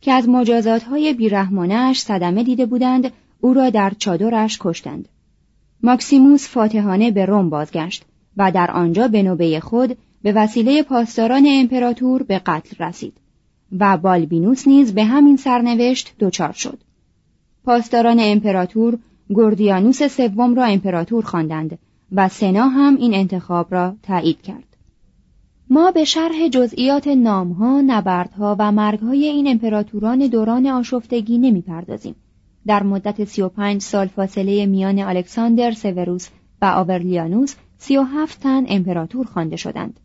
که از مجازات های بیرحمانش صدمه دیده بودند او را در چادرش کشتند. ماکسیموس فاتحانه به روم بازگشت و در آنجا به نوبه خود به وسیله پاسداران امپراتور به قتل رسید و بالبینوس نیز به همین سرنوشت دچار شد. پاسداران امپراتور گوردیانوس سوم را امپراتور خواندند و سنا هم این انتخاب را تایید کرد. ما به شرح جزئیات نامها، نبردها و مرگهای این امپراتوران دوران آشفتگی نمی‌پردازیم. در مدت 35 سال فاصله میان الکساندر سوروس و آورلیانوس 37 تن امپراتور خوانده شدند.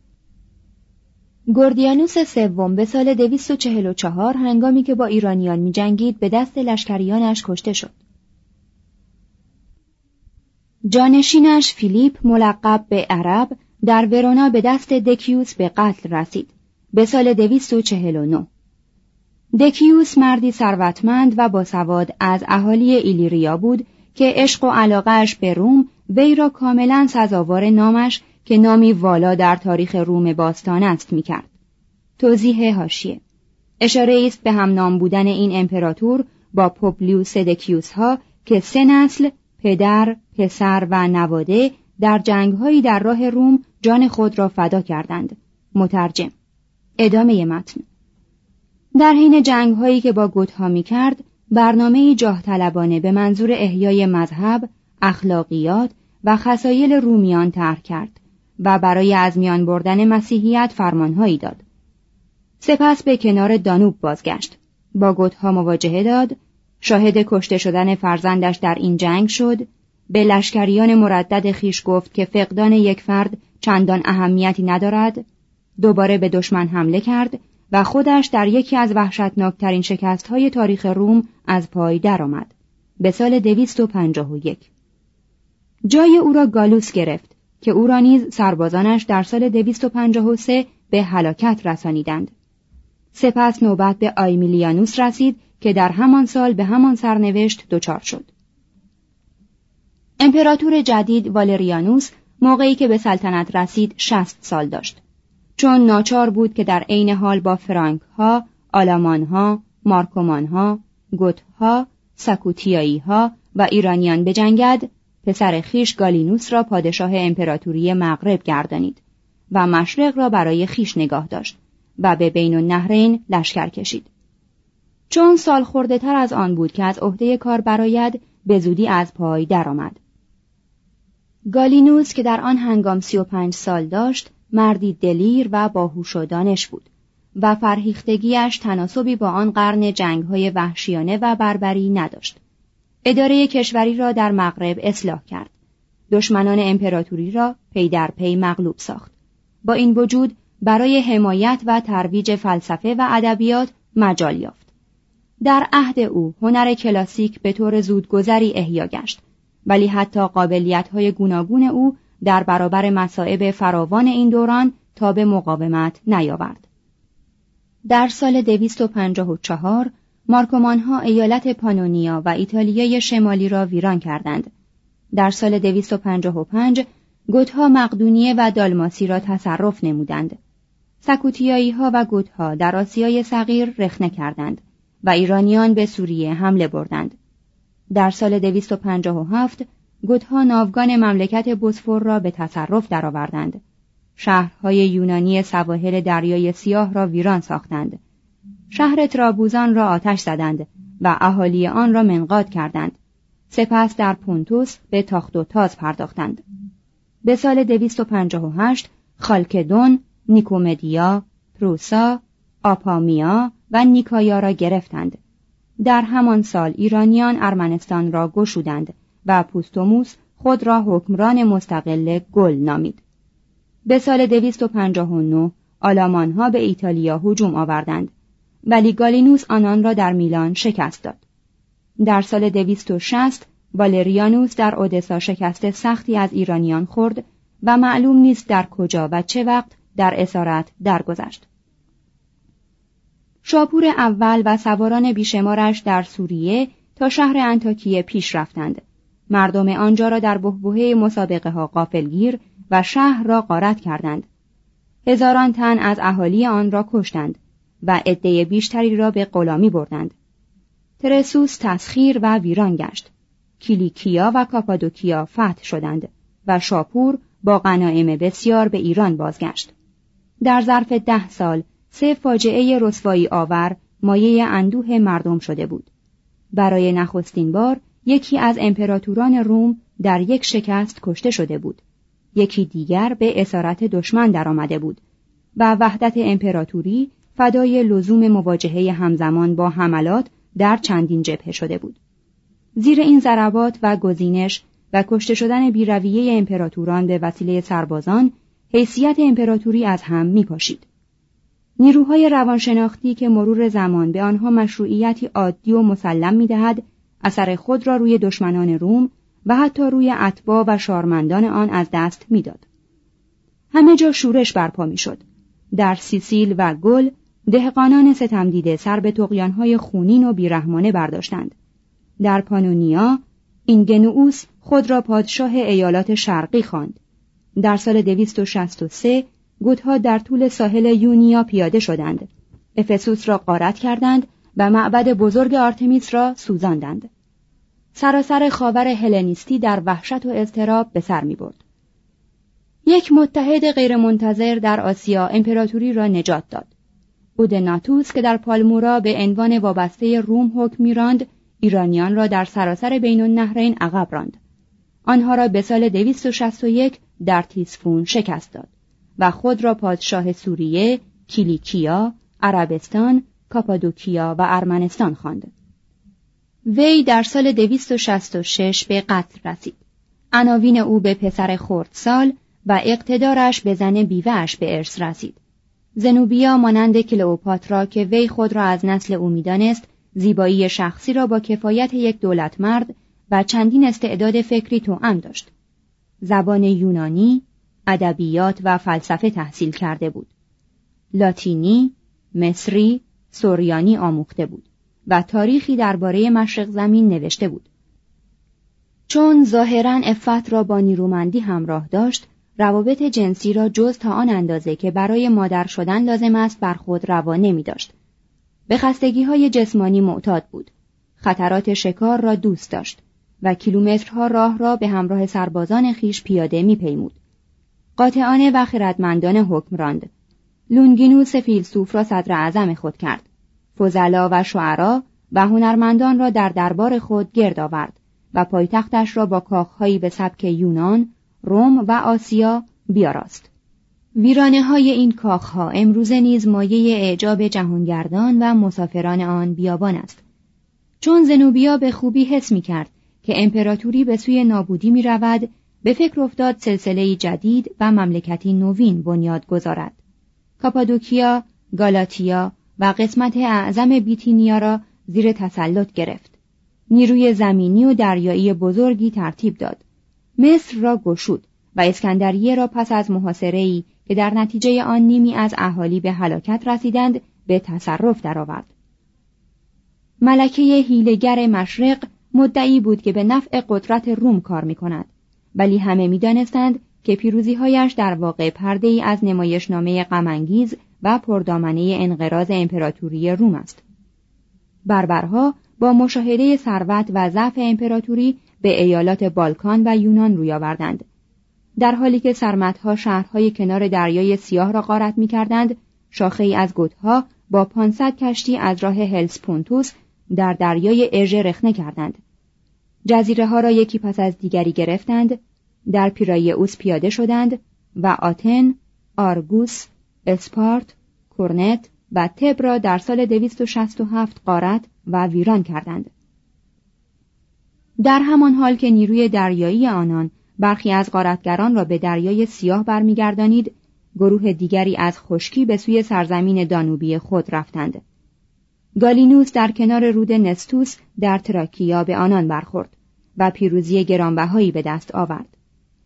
گوردیانوس سوم به سال 244 هنگامی که با ایرانیان می جنگید به دست لشکریانش کشته شد. جانشینش فیلیپ ملقب به عرب در ورونا به دست دکیوس به قتل رسید به سال 249 دکیوس مردی ثروتمند و باسواد از اهالی ایلیریا بود که عشق و علاقهش به روم وی را کاملا سزاوار نامش که نامی والا در تاریخ روم باستان است می‌کرد. توضیح هاشیه اشاره است به هم نام بودن این امپراتور با پوبلیوس دکیوس ها که سه نسل پدر، پسر و نواده در جنگهایی در راه روم جان خود را فدا کردند. مترجم ادامه متن در حین جنگهایی که با گوتها می کرد برنامه جاه طلبانه به منظور احیای مذهب، اخلاقیات و خسایل رومیان طرح کرد و برای از میان بردن مسیحیت فرمانهایی داد. سپس به کنار دانوب بازگشت. با گوتها مواجهه داد، شاهد کشته شدن فرزندش در این جنگ شد به لشکریان مردد خیش گفت که فقدان یک فرد چندان اهمیتی ندارد دوباره به دشمن حمله کرد و خودش در یکی از وحشتناکترین شکست های تاریخ روم از پای درآمد به سال دویست و پنجاه و یک. جای او را گالوس گرفت که او را نیز سربازانش در سال دویست و پنجاه و سه به هلاکت رسانیدند. سپس نوبت به آیمیلیانوس رسید که در همان سال به همان سرنوشت دچار شد. امپراتور جدید والریانوس موقعی که به سلطنت رسید شست سال داشت چون ناچار بود که در عین حال با فرانک ها، آلامان ها، مارکومانها، گوتها، سکوتیایی ها و ایرانیان بجنگد پسر خیش گالینوس را پادشاه امپراتوری مغرب گردانید و مشرق را برای خیش نگاه داشت و به بین النهرین لشکر کشید. چون سال خورده تر از آن بود که از عهده کار براید به زودی از پای درآمد. گالینوس که در آن هنگام سی و پنج سال داشت مردی دلیر و باهوش و دانش بود و فرهیختگیش تناسبی با آن قرن جنگهای وحشیانه و بربری نداشت. اداره کشوری را در مغرب اصلاح کرد. دشمنان امپراتوری را پی در پی مغلوب ساخت. با این وجود برای حمایت و ترویج فلسفه و ادبیات مجال یافت. در عهد او هنر کلاسیک به طور زودگذری احیا گشت ولی حتی قابلیت های گوناگون او در برابر مصائب فراوان این دوران تا به مقاومت نیاورد. در سال 254 مارکومانها ایالت پانونیا و ایتالیای شمالی را ویران کردند. در سال 255 گوتها مقدونیه و دالماسی را تصرف نمودند. سکوتیایی ها و گوتها در آسیای صغیر رخنه کردند و ایرانیان به سوریه حمله بردند. در سال 257 گوتها ناوگان مملکت بوسفور را به تصرف درآوردند. شهرهای یونانی سواحل دریای سیاه را ویران ساختند. شهر ترابوزان را آتش زدند و اهالی آن را منقاد کردند. سپس در پونتوس به تاخت و تاز پرداختند. به سال 258 خالکدون، نیکومدیا، پروسا، آپامیا و نیکایا را گرفتند. در همان سال ایرانیان ارمنستان را گشودند و پوستوموس خود را حکمران مستقل گل نامید. به سال 259 آلمانها به ایتالیا هجوم آوردند ولی گالینوس آنان را در میلان شکست داد. در سال 260 والریانوس در اودسا شکست سختی از ایرانیان خورد و معلوم نیست در کجا و چه وقت در اسارت درگذشت. شاپور اول و سواران بیشمارش در سوریه تا شهر انتاکیه پیش رفتند. مردم آنجا را در بهبهه مسابقه ها قافلگیر و شهر را غارت کردند. هزاران تن از اهالی آن را کشتند و عده بیشتری را به غلامی بردند. ترسوس تسخیر و ویران گشت. کیلیکیا و کاپادوکیا فتح شدند و شاپور با غنایم بسیار به ایران بازگشت. در ظرف ده سال سه فاجعه رسوایی آور مایه اندوه مردم شده بود. برای نخستین بار یکی از امپراتوران روم در یک شکست کشته شده بود. یکی دیگر به اسارت دشمن درآمده بود و وحدت امپراتوری فدای لزوم مواجهه همزمان با حملات در چندین جبهه شده بود. زیر این ضربات و گزینش و کشته شدن بیرویه امپراتوران به وسیله سربازان حیثیت امپراتوری از هم می پاشید. نیروهای روانشناختی که مرور زمان به آنها مشروعیتی عادی و مسلم می دهد، اثر خود را روی دشمنان روم و حتی روی اتباع و شارمندان آن از دست می‌داد. همه جا شورش برپا می‌شد. در سیسیل و گل دهقانان ستم دیده سر به تقیانهای خونین و بیرحمانه برداشتند. در پانونیا اینگنووس خود را پادشاه ایالات شرقی خواند. در سال 263 گوتها در طول ساحل یونیا پیاده شدند. افسوس را غارت کردند و معبد بزرگ آرتمیس را سوزاندند. سراسر خاور هلنیستی در وحشت و اضطراب به سر می برد. یک متحد غیرمنتظر در آسیا امپراتوری را نجات داد. اودناتوس که در پالمورا به عنوان وابسته روم حکم میراند ایرانیان را در سراسر بین النهرین عقب راند. آنها را به سال 261 در تیسفون شکست داد و خود را پادشاه سوریه، کیلیکیا، عربستان، کاپادوکیا و ارمنستان خواند. وی در سال 266 به قتل رسید. عناوین او به پسر خردسال و اقتدارش به زن بیوهش به ارث رسید. زنوبیا مانند کلئوپاترا که وی خود را از نسل او می‌دانست زیبایی شخصی را با کفایت یک دولت مرد و چندین استعداد فکری توأم داشت. زبان یونانی، ادبیات و فلسفه تحصیل کرده بود. لاتینی، مصری، سوریانی آموخته بود. و تاریخی درباره مشرق زمین نوشته بود. چون ظاهرا افت را با نیرومندی همراه داشت، روابط جنسی را جز تا آن اندازه که برای مادر شدن لازم است بر خود روا نمی داشت. به خستگی های جسمانی معتاد بود خطرات شکار را دوست داشت و کیلومترها راه را به همراه سربازان خیش پیاده میپیمود قاطعانه و خردمندان حکم راند لونگینوس فیلسوف را صدر اعظم خود کرد فضلا و شعرا و هنرمندان را در دربار خود گرد آورد و پایتختش را با کاخهایی به سبک یونان، روم و آسیا بیاراست. ویرانه های این کاخها امروزه نیز مایه اعجاب جهانگردان و مسافران آن بیابان است. چون زنوبیا به خوبی حس می کرد که امپراتوری به سوی نابودی می رود، به فکر افتاد سلسله جدید و مملکتی نوین بنیاد گذارد. کاپادوکیا، گالاتیا و قسمت اعظم بیتینیا را زیر تسلط گرفت. نیروی زمینی و دریایی بزرگی ترتیب داد. مصر را گشود و اسکندریه را پس از محاصره‌ای که در نتیجه آن نیمی از اهالی به هلاکت رسیدند به تصرف درآورد. ملکه هیلگر مشرق مدعی بود که به نفع قدرت روم کار می کند ولی همه می دانستند که پیروزیهایش در واقع پرده ای از نمایشنامه غمانگیز و پردامنه انقراض امپراتوری روم است. بربرها با مشاهده ثروت و ضعف امپراتوری به ایالات بالکان و یونان روی آوردند. در حالی که سرمتها شهرهای کنار دریای سیاه را غارت می کردند، شاخه ای از گوتها با 500 کشتی از راه هلسپونتوس در دریای اژه رخنه کردند. جزیره ها را یکی پس از دیگری گرفتند، در اوس پیاده شدند و آتن، آرگوس، اسپارت، کورنت و تب را در سال 267 قارت و ویران کردند. در همان حال که نیروی دریایی آنان برخی از غارتگران را به دریای سیاه برمیگردانید گروه دیگری از خشکی به سوی سرزمین دانوبی خود رفتند گالینوس در کنار رود نستوس در تراکیا به آنان برخورد و پیروزی گرانبهایی به دست آورد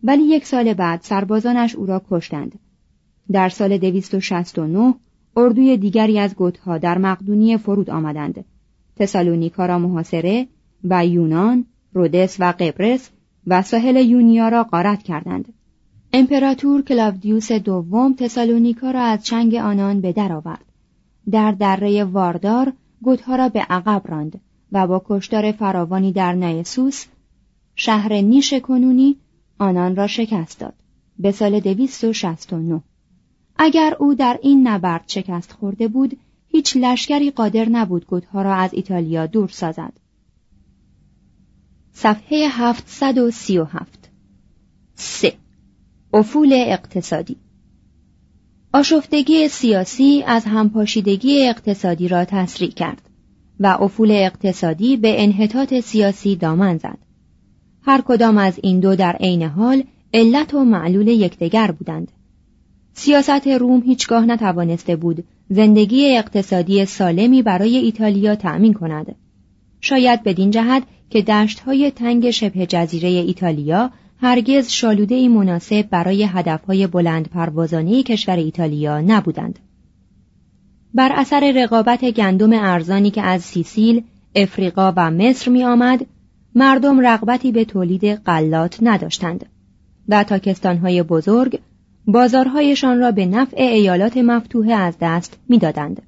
ولی یک سال بعد سربازانش او را کشتند در سال 269 اردوی دیگری از گوتها در مقدونیه فرود آمدند تسالونیکا را محاصره و یونان، رودس و قبرس و ساحل یونیا را غارت کردند. امپراتور کلاودیوس دوم تسالونیکا را از چنگ آنان به در آورد. در دره واردار گوتها را به عقب راند و با کشتار فراوانی در نیسوس شهر نیش کنونی آنان را شکست داد به سال 269 اگر او در این نبرد شکست خورده بود هیچ لشکری قادر نبود گوتها را از ایتالیا دور سازد. صفحه 737 3. افول اقتصادی. آشفتگی سیاسی از همپاشیدگی اقتصادی را تسریع کرد و افول اقتصادی به انحطاط سیاسی دامن زد. هر کدام از این دو در عین حال علت و معلول یکدیگر بودند. سیاست روم هیچگاه نتوانسته بود زندگی اقتصادی سالمی برای ایتالیا تأمین کند. شاید بدین جهت که دشتهای تنگ شبه جزیره ایتالیا هرگز شالوده ای مناسب برای هدفهای بلند پروازانه کشور ایتالیا نبودند. بر اثر رقابت گندم ارزانی که از سیسیل، افریقا و مصر می آمد، مردم رغبتی به تولید غلات نداشتند و تاکستانهای بزرگ بازارهایشان را به نفع ایالات مفتوحه از دست می‌دادند.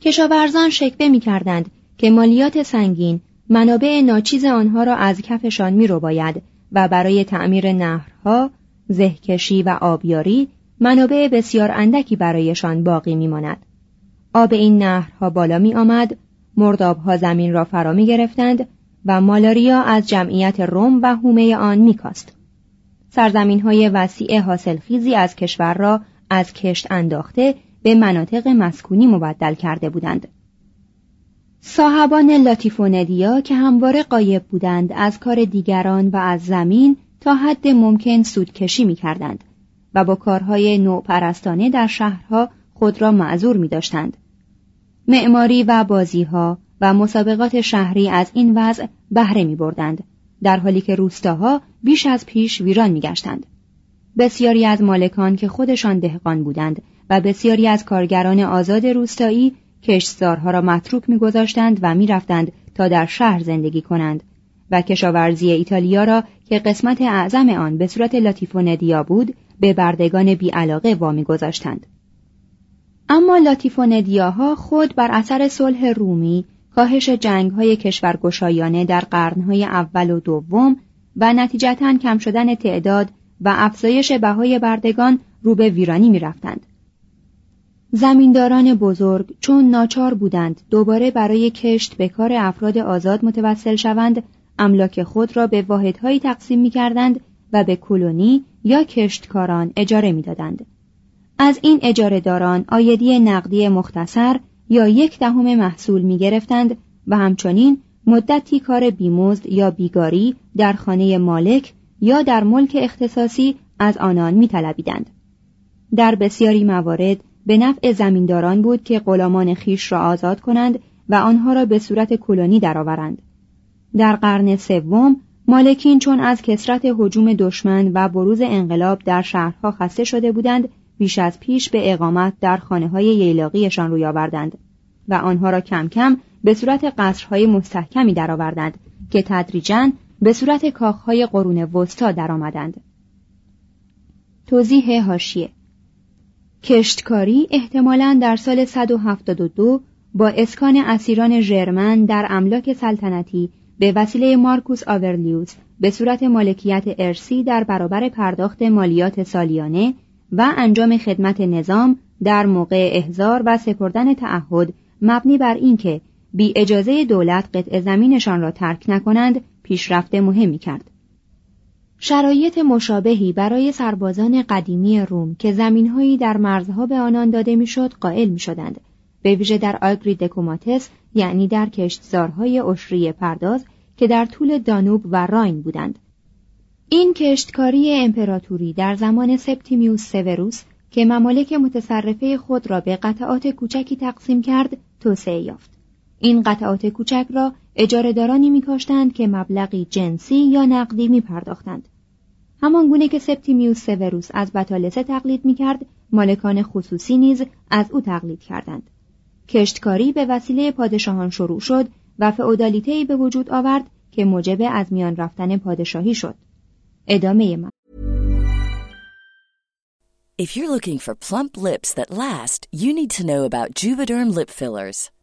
کشاورزان شکوه می کردند که مالیات سنگین منابع ناچیز آنها را از کفشان می رو باید و برای تعمیر نهرها، زهکشی و آبیاری منابع بسیار اندکی برایشان باقی می ماند. آب این نهرها بالا می آمد، مردابها زمین را فرا می گرفتند و مالاریا از جمعیت روم و هومه آن می کاست. سرزمین های وسیع حاصلخیزی از کشور را از کشت انداخته به مناطق مسکونی مبدل کرده بودند. صاحبان لاتیفوندیا که همواره قایب بودند از کار دیگران و از زمین تا حد ممکن سودکشی می کردند و با کارهای نوپرستانه در شهرها خود را معذور می داشتند. معماری و بازیها و مسابقات شهری از این وضع بهره می بردند در حالی که روستاها بیش از پیش ویران می گشتند. بسیاری از مالکان که خودشان دهقان بودند و بسیاری از کارگران آزاد روستایی کشتزارها را متروک میگذاشتند و می‌رفتند تا در شهر زندگی کنند و کشاورزی ایتالیا را که قسمت اعظم آن به صورت لاتیفوندیا بود به بردگان بیعلاقه وامی گذاشتند. اما لاتیفوندیاها خود بر اثر صلح رومی کاهش جنگ های کشورگشایانه در قرنهای اول و دوم و نتیجتا کم شدن تعداد و افزایش بهای بردگان رو به ویرانی می رفتند. زمینداران بزرگ چون ناچار بودند دوباره برای کشت به کار افراد آزاد متوسل شوند املاک خود را به واحدهایی تقسیم می کردند و به کلونی یا کشتکاران اجاره می دادند. از این اجاره داران آیدی نقدی مختصر یا یک دهم محصول می گرفتند و همچنین مدتی کار بیمزد یا بیگاری در خانه مالک یا در ملک اختصاصی از آنان می طلبیدند. در بسیاری موارد به نفع زمینداران بود که غلامان خیش را آزاد کنند و آنها را به صورت کلونی درآورند. در قرن سوم مالکین چون از کسرت هجوم دشمن و بروز انقلاب در شهرها خسته شده بودند بیش از پیش به اقامت در خانه های ییلاقیشان روی آوردند و آنها را کم کم به صورت قصرهای مستحکمی درآوردند که تدریجا به صورت کاخهای قرون وسطا درآمدند. توضیح هاشیه کشتکاری احتمالا در سال 172 با اسکان اسیران ژرمن در املاک سلطنتی به وسیله مارکوس آورلیوس به صورت مالکیت ارسی در برابر پرداخت مالیات سالیانه و انجام خدمت نظام در موقع احضار و سپردن تعهد مبنی بر اینکه بی اجازه دولت قطع زمینشان را ترک نکنند پیشرفت مهمی کرد. شرایط مشابهی برای سربازان قدیمی روم که زمینهایی در مرزها به آنان داده می‌شد قائل می شدند. به ویژه در آگری دکوماتس یعنی در کشتزارهای عشری پرداز که در طول دانوب و راین بودند. این کشتکاری امپراتوری در زمان سپتیمیوس سوروس که ممالک متصرفه خود را به قطعات کوچکی تقسیم کرد توسعه یافت. این قطعات کوچک را اجارهدارانی میکاشتند که مبلغی جنسی یا نقدی می پرداختند. همان گونه که سپتیمیوس سوروس از بطالسه تقلید می کرد، مالکان خصوصی نیز از او تقلید کردند. کشتکاری به وسیله پادشاهان شروع شد و فئودالیته‌ای به وجود آورد که موجب از میان رفتن پادشاهی شد. ادامه من If you're looking for plump lips that last, you need to know about Juvederm lip fillers.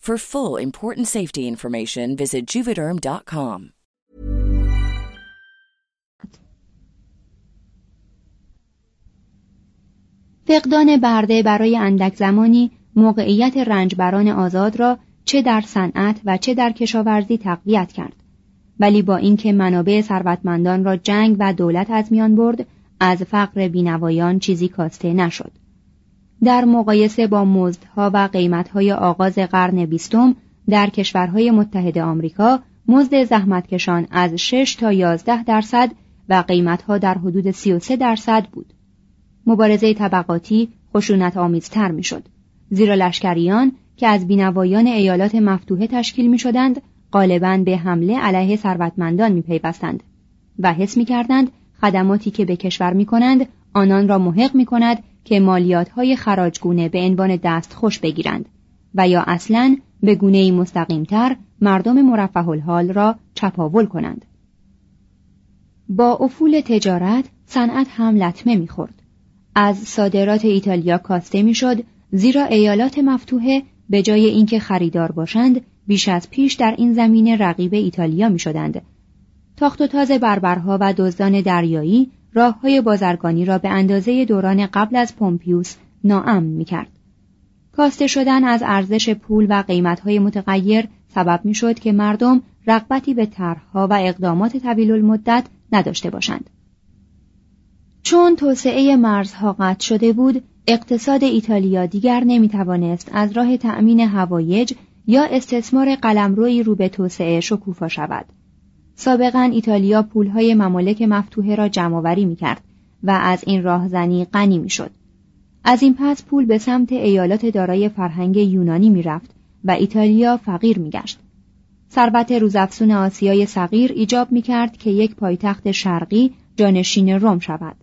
For full important safety information, visit juvederm.com. فقدان برده برای اندک زمانی موقعیت رنجبران آزاد را چه در صنعت و چه در کشاورزی تقویت کرد ولی با اینکه منابع ثروتمندان را جنگ و دولت از میان برد از فقر بینوایان چیزی کاسته نشد در مقایسه با مزدها و قیمتهای آغاز قرن بیستم در کشورهای متحد آمریکا مزد زحمتکشان از 6 تا 11 درصد و قیمتها در حدود 33 درصد بود. مبارزه طبقاتی خشونت آمیزتر می‌شد. زیرا لشکریان که از بینوایان ایالات مفتوحه تشکیل می شدند غالبا به حمله علیه ثروتمندان می پیوستند و حس می کردند خدماتی که به کشور می کنند آنان را محق می کند که مالیات های خراجگونه به عنوان دست خوش بگیرند و یا اصلا به گونه مستقیمتر مردم مرفه الحال را چپاول کنند. با افول تجارت صنعت هم لطمه می‌خورد. از صادرات ایتالیا کاسته می‌شد زیرا ایالات مفتوحه به جای اینکه خریدار باشند بیش از پیش در این زمینه رقیب ایتالیا می‌شدند. تاخت و تاز بربرها و دزدان دریایی راه های بازرگانی را به اندازه دوران قبل از پومپیوس ناامن می کرد. کاسته شدن از ارزش پول و قیمتهای متغیر سبب می‌شد که مردم رغبتی به طرحها و اقدامات طویل المدت نداشته باشند. چون توسعه مرزها قطع شده بود، اقتصاد ایتالیا دیگر نمی‌توانست از راه تأمین هوایج یا استثمار قلمروی رو به توسعه شکوفا شود. سابقا ایتالیا پولهای ممالک مفتوحه را جمعآوری می‌کرد و از این راهزنی غنی می‌شد. از این پس پول به سمت ایالات دارای فرهنگ یونانی می‌رفت و ایتالیا فقیر میگشت. ثروت روزافزون آسیای صغیر ایجاب می‌کرد که یک پایتخت شرقی جانشین روم شود.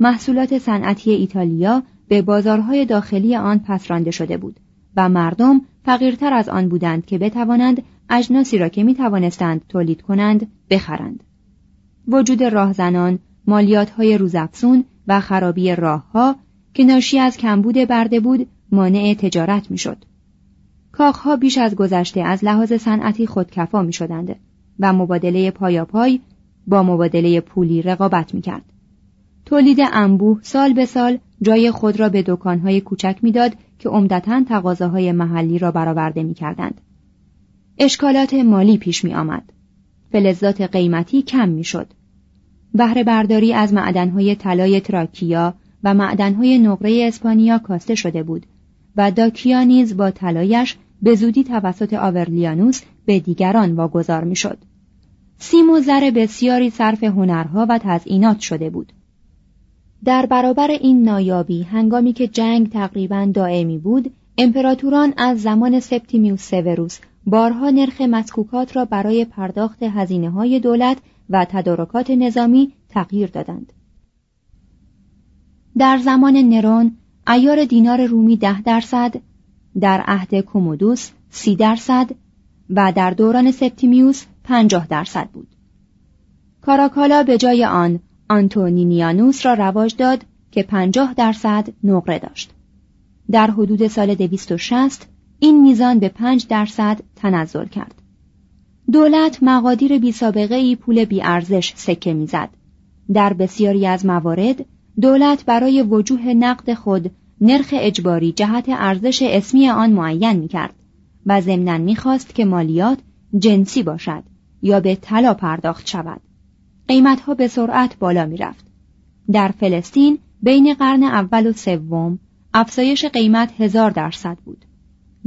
محصولات صنعتی ایتالیا به بازارهای داخلی آن پسرانده شده بود و مردم فقیرتر از آن بودند که بتوانند اجناسی را که می توانستند تولید کنند بخرند. وجود راهزنان، مالیات های روزافزون و خرابی راهها که ناشی از کمبود برده بود مانع تجارت می‌شد. کاخها بیش از گذشته از لحاظ صنعتی خودکفا می شدند و مبادله پایاپای با مبادله پولی رقابت می کرد. تولید انبوه سال به سال جای خود را به دکانهای کوچک می‌داد که عمدتا تقاضاهای محلی را برآورده می کردند. اشکالات مالی پیش می آمد. فلزات قیمتی کم می شد. بهره برداری از معدنهای طلای تراکیا و معدنهای نقره اسپانیا کاسته شده بود و داکیا نیز با طلایش به زودی توسط آورلیانوس به دیگران واگذار می‌شد. سیم و زر بسیاری صرف هنرها و تزئینات شده بود. در برابر این نایابی هنگامی که جنگ تقریبا دائمی بود امپراتوران از زمان سپتیمیوس سوروس بارها نرخ مسکوکات را برای پرداخت هزینه های دولت و تدارکات نظامی تغییر دادند. در زمان نرون ایار دینار رومی ده درصد، در عهد کومودوس سی درصد و در دوران سپتیمیوس پنجاه درصد بود. کاراکالا به جای آن آنتونینیانوس را رواج داد که پنجاه درصد نقره داشت. در حدود سال 260 این میزان به پنج درصد تنزل کرد. دولت مقادیر بی سابقه ای پول بی ارزش سکه می‌زد. در بسیاری از موارد دولت برای وجوه نقد خود نرخ اجباری جهت ارزش اسمی آن معین می کرد و ضمنا می‌خواست که مالیات جنسی باشد یا به طلا پرداخت شود. قیمتها به سرعت بالا می رفت. در فلسطین بین قرن اول و سوم افزایش قیمت هزار درصد بود.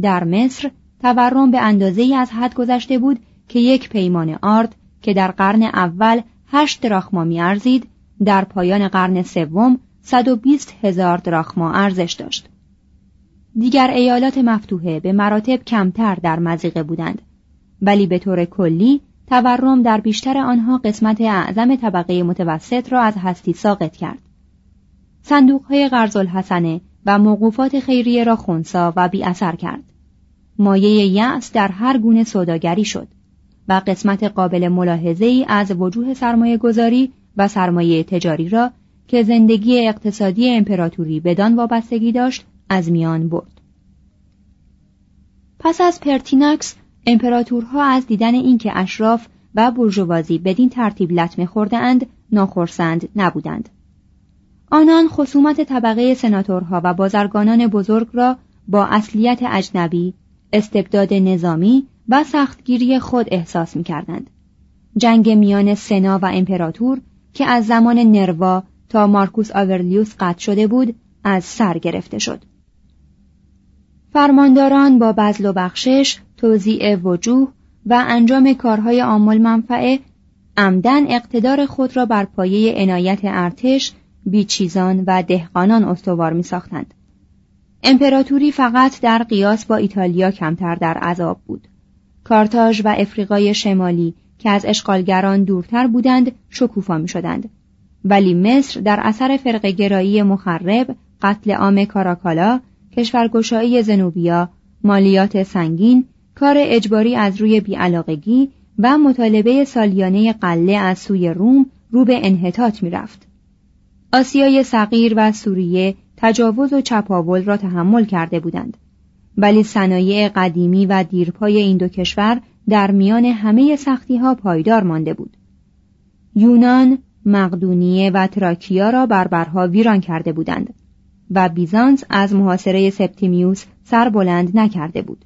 در مصر تورم به اندازه از حد گذشته بود که یک پیمان آرد که در قرن اول هشت دراخما می ارزید در پایان قرن سوم 120 هزار دراخما ارزش داشت. دیگر ایالات مفتوحه به مراتب کمتر در مزیقه بودند ولی به طور کلی تورم در بیشتر آنها قسمت اعظم طبقه متوسط را از هستی ساقط کرد. صندوق های قرض الحسنه و موقوفات خیریه را خونسا و بی اثر کرد. مایه یأس در هر گونه سوداگری شد و قسمت قابل ملاحظه ای از وجوه سرمایه گذاری و سرمایه تجاری را که زندگی اقتصادی امپراتوری بدان وابستگی داشت از میان برد. پس از پرتیناکس امپراتورها از دیدن اینکه اشراف و بورژوازی بدین ترتیب لطمه خورده اند ناخرسند نبودند. آنان خصومت طبقه سناتورها و بازرگانان بزرگ را با اصلیت اجنبی، استبداد نظامی و سختگیری خود احساس می کردند. جنگ میان سنا و امپراتور که از زمان نروا تا مارکوس آورلیوس قطع شده بود از سر گرفته شد. فرمانداران با بزل و بخشش، توزیع وجوه و انجام کارهای آمال منفعه عمدن اقتدار خود را بر پایه عنایت ارتش، بیچیزان و دهقانان استوار می ساختند. امپراتوری فقط در قیاس با ایتالیا کمتر در عذاب بود. کارتاژ و افریقای شمالی که از اشغالگران دورتر بودند شکوفا می شدند. ولی مصر در اثر فرقگرایی مخرب قتل عام کاراکالا کشورگشایی زنوبیا مالیات سنگین کار اجباری از روی بیعلاقگی و مطالبه سالیانه قله از سوی روم رو به انحطاط می رفت. آسیای صغیر و سوریه تجاوز و چپاول را تحمل کرده بودند ولی صنایع قدیمی و دیرپای این دو کشور در میان همه سختی ها پایدار مانده بود یونان، مقدونیه و تراکیا را بربرها ویران کرده بودند و بیزانس از محاصره سپتیمیوس سر بلند نکرده بود.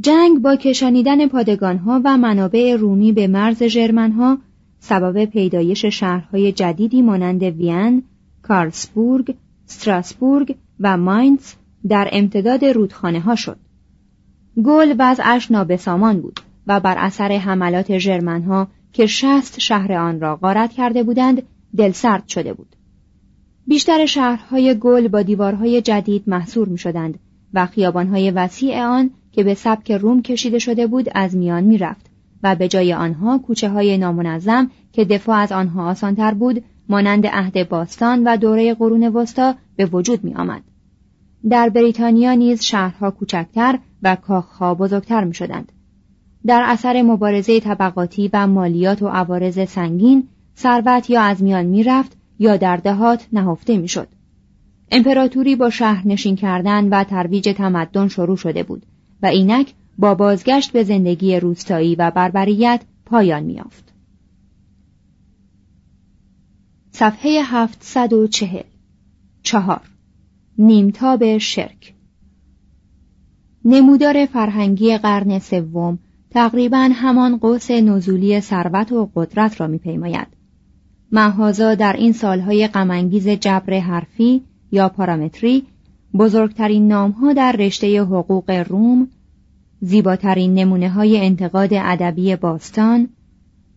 جنگ با کشانیدن پادگانها و منابع رومی به مرز ژرمنها سبب پیدایش شهرهای جدیدی مانند وین، کارلسبورگ، استراسبورگ و ماینز در امتداد رودخانه ها شد. گل وضعش نابسامان بود و بر اثر حملات ژرمنها که شست شهر آن را غارت کرده بودند دلسرد شده بود. بیشتر شهرهای گل با دیوارهای جدید محصور می شدند و خیابانهای وسیع آن که به سبک روم کشیده شده بود از میان می رفت و به جای آنها کوچه های نامنظم که دفاع از آنها آسانتر بود مانند عهد باستان و دوره قرون وسطا به وجود می آمد. در بریتانیا نیز شهرها کوچکتر و کاخها بزرگتر می شدند. در اثر مبارزه طبقاتی و مالیات و عوارض سنگین ثروت یا از میان می رفت یا در دهات نهفته می شد. امپراتوری با شهر نشین کردن و ترویج تمدن شروع شده بود و اینک با بازگشت به زندگی روستایی و بربریت پایان میافت. صفحه 740 چهار. نیمتاب شرک. نمودار فرهنگی قرن سوم تقریبا همان قوس نزولی ثروت و قدرت را میپیماید. محازا در این سالهای غمانگیز جبر حرفی یا پارامتری بزرگترین نامها در رشته حقوق روم زیباترین نمونه های انتقاد ادبی باستان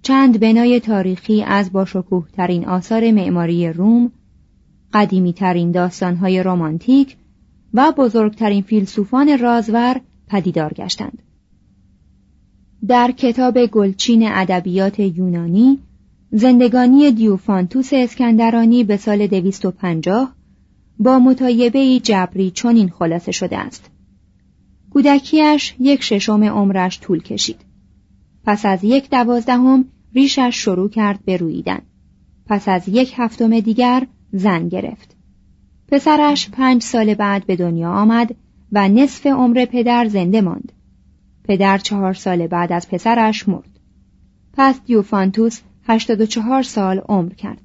چند بنای تاریخی از باشکوه ترین آثار معماری روم قدیمی ترین داستان های رومانتیک و بزرگترین فیلسوفان رازور پدیدار گشتند. در کتاب گلچین ادبیات یونانی زندگانی دیوفانتوس اسکندرانی به سال 250 با مطایبه جبری چنین خلاصه شده است. کودکیش یک ششم عمرش طول کشید. پس از یک دوازدهم ریشش شروع کرد به رویدن پس از یک هفتم دیگر زن گرفت. پسرش پنج سال بعد به دنیا آمد و نصف عمر پدر زنده ماند. پدر چهار سال بعد از پسرش مرد. پس دیوفانتوس هشتاد و چهار سال عمر کرد.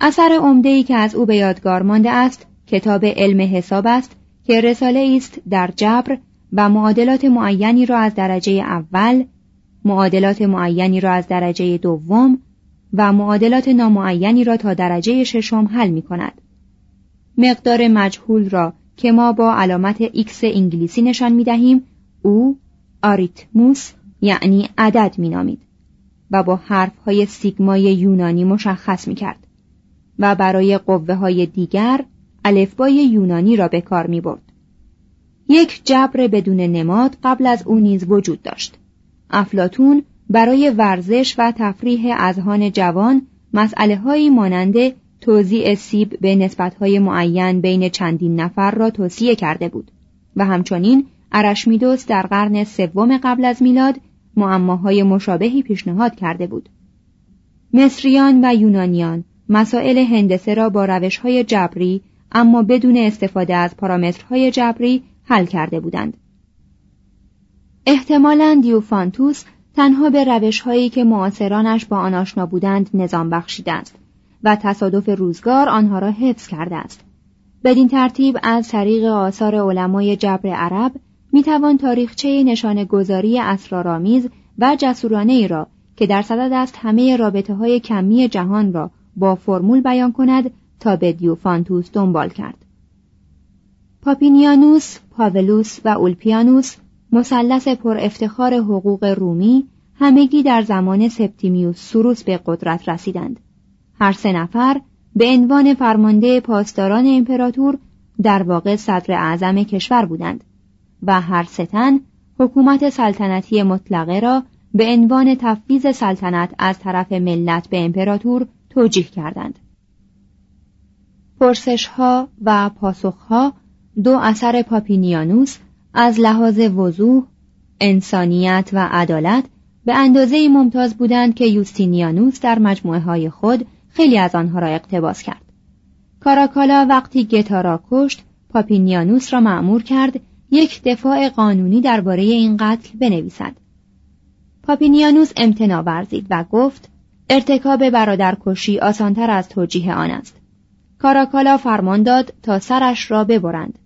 اثر عمده که از او به یادگار مانده است کتاب علم حساب است که رساله است در جبر و معادلات معینی را از درجه اول معادلات معینی را از درجه دوم و معادلات نامعینی را تا درجه ششم حل می کند. مقدار مجهول را که ما با علامت X انگلیسی نشان می دهیم او آریتموس یعنی عدد می نامید و با حرف های سیگمای یونانی مشخص می کرد و برای قوه های دیگر الفبای یونانی را به کار می برد. یک جبر بدون نماد قبل از او نیز وجود داشت. افلاتون برای ورزش و تفریح اذهان جوان مسئله هایی مانند توزیع سیب به نسبت های معین بین چندین نفر را توصیه کرده بود و همچنین ارشمیدس در قرن سوم قبل از میلاد معماهای مشابهی پیشنهاد کرده بود. مصریان و یونانیان مسائل هندسه را با روشهای جبری اما بدون استفاده از پارامترهای جبری حل کرده بودند. احتمالاً دیوفانتوس تنها به روشهایی که معاصرانش با آن آشنا بودند نظام بخشیده است و تصادف روزگار آنها را حفظ کرده است. بدین ترتیب از طریق آثار علمای جبر عرب می‌توان تاریخچه نشان گذاری اسرارآمیز و جسورانه ای را که در صدد است همه رابطه های کمی جهان را با فرمول بیان کند تا به دیوفانتوس دنبال کرد. پاپینیانوس، پاولوس و اولپیانوس مثلث پر افتخار حقوق رومی همگی در زمان سپتیمیوس سروس به قدرت رسیدند. هر سه نفر به عنوان فرمانده پاسداران امپراتور در واقع صدر اعظم کشور بودند و هر ستن حکومت سلطنتی مطلقه را به عنوان تفویض سلطنت از طرف ملت به امپراتور توجیه کردند. پرسش ها و پاسخ ها دو اثر پاپینیانوس از لحاظ وضوح، انسانیت و عدالت به اندازه ممتاز بودند که یوستینیانوس در مجموعه های خود خیلی از آنها را اقتباس کرد. کاراکالا وقتی گتا را کشت، پاپینیانوس را معمور کرد یک دفاع قانونی درباره این قتل بنویسد. پاپینیانوس امتناع ورزید و گفت ارتکاب برادرکشی آسانتر از توجیه آن است. کاراکالا فرمان داد تا سرش را ببرند.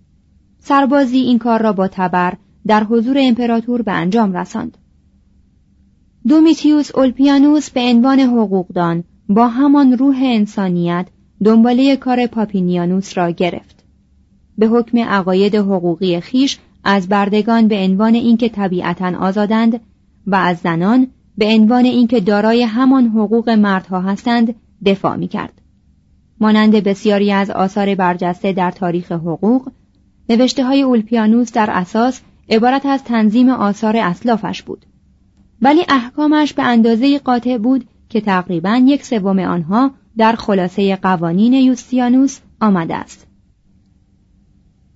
سربازی این کار را با تبر در حضور امپراتور به انجام رساند. دومیتیوس اولپیانوس به عنوان حقوقدان با همان روح انسانیت دنباله کار پاپینیانوس را گرفت. به حکم عقاید حقوقی خیش از بردگان به عنوان اینکه طبیعتا آزادند و از زنان به عنوان اینکه دارای همان حقوق مردها هستند دفاع می کرد. مانند بسیاری از آثار برجسته در تاریخ حقوق نوشته های اولپیانوس در اساس عبارت از تنظیم آثار اسلافش بود. ولی احکامش به اندازه قاطع بود که تقریبا یک سوم آنها در خلاصه قوانین یوستیانوس آمده است.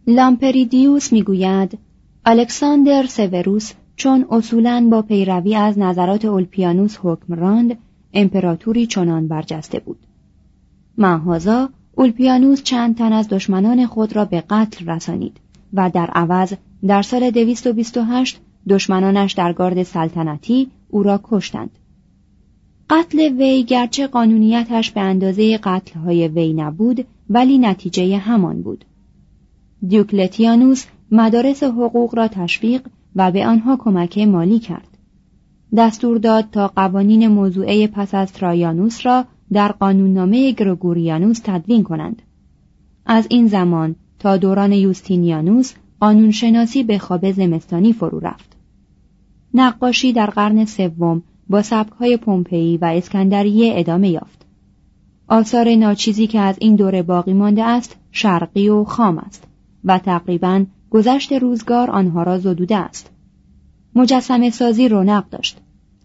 لامپریدیوس می‌گوید الکساندر سوروس چون اصولا با پیروی از نظرات اولپیانوس حکم راند امپراتوری چنان برجسته بود. محازا اولپیانوس چند تن از دشمنان خود را به قتل رسانید و در عوض در سال 228 دشمنانش در گارد سلطنتی او را کشتند. قتل وی گرچه قانونیتش به اندازه قتلهای وی نبود ولی نتیجه همان بود. دیوکلتیانوس مدارس حقوق را تشویق و به آنها کمک مالی کرد. دستور داد تا قوانین موضوعه پس از ترایانوس را در قانوننامه گرگوریانوس تدوین کنند. از این زمان تا دوران یوستینیانوس قانونشناسی به خواب زمستانی فرو رفت. نقاشی در قرن سوم با سبکهای پومپئی و اسکندریه ادامه یافت. آثار ناچیزی که از این دوره باقی مانده است شرقی و خام است و تقریبا گذشت روزگار آنها را زدوده است. مجسمه سازی رونق داشت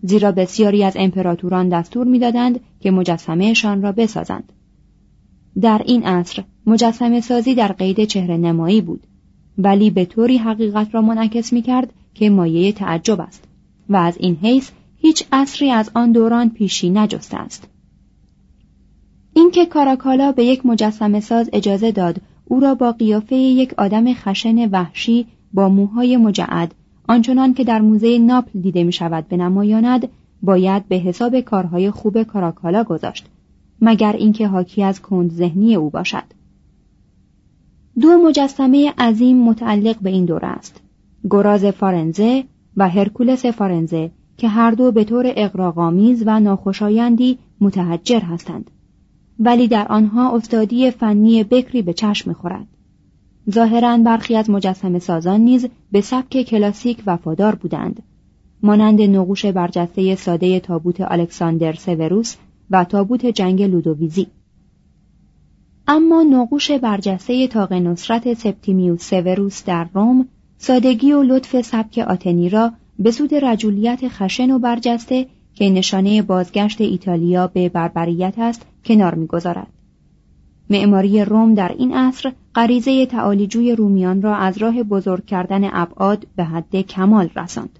زیرا بسیاری از امپراتوران دستور می‌دادند که مجسمهشان را بسازند. در این عصر مجسمه سازی در قید چهره نمایی بود ولی به طوری حقیقت را منعکس می کرد که مایه تعجب است و از این حیث هیچ عصری از آن دوران پیشی نجسته است. اینکه کاراکالا به یک مجسمه ساز اجازه داد او را با قیافه یک آدم خشن وحشی با موهای مجعد آنچنان که در موزه ناپل دیده می شود به نمایاند باید به حساب کارهای خوب کاراکالا گذاشت مگر اینکه حاکی از کند ذهنی او باشد. دو مجسمه عظیم متعلق به این دور است گراز فارنزه و هرکولس فارنزه که هر دو به طور اقراغامیز و ناخوشایندی متحجر هستند. ولی در آنها استادی فنی بکری به چشم می‌خورد. ظاهرا برخی از مجسم سازان نیز به سبک کلاسیک وفادار بودند. مانند نقوش برجسته ساده تابوت الکساندر سوروس و تابوت جنگ لودوویزی اما نقوش برجسته تاق نصرت سپتیمیوس سوروس در روم سادگی و لطف سبک آتنی را به سود رجولیت خشن و برجسته که نشانه بازگشت ایتالیا به بربریت است کنار می‌گذارد. معماری روم در این عصر غریزه تعالیجوی رومیان را از راه بزرگ کردن ابعاد به حد کمال رساند.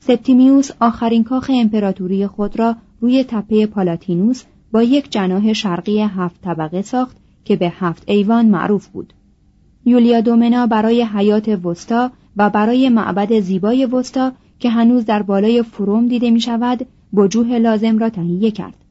سپتیمیوس آخرین کاخ امپراتوری خود را روی تپه پالاتینوس با یک جناح شرقی هفت طبقه ساخت که به هفت ایوان معروف بود. یولیا دومنا برای حیات وستا و برای معبد زیبای وستا که هنوز در بالای فروم دیده می شود وجوه لازم را تهیه کرد.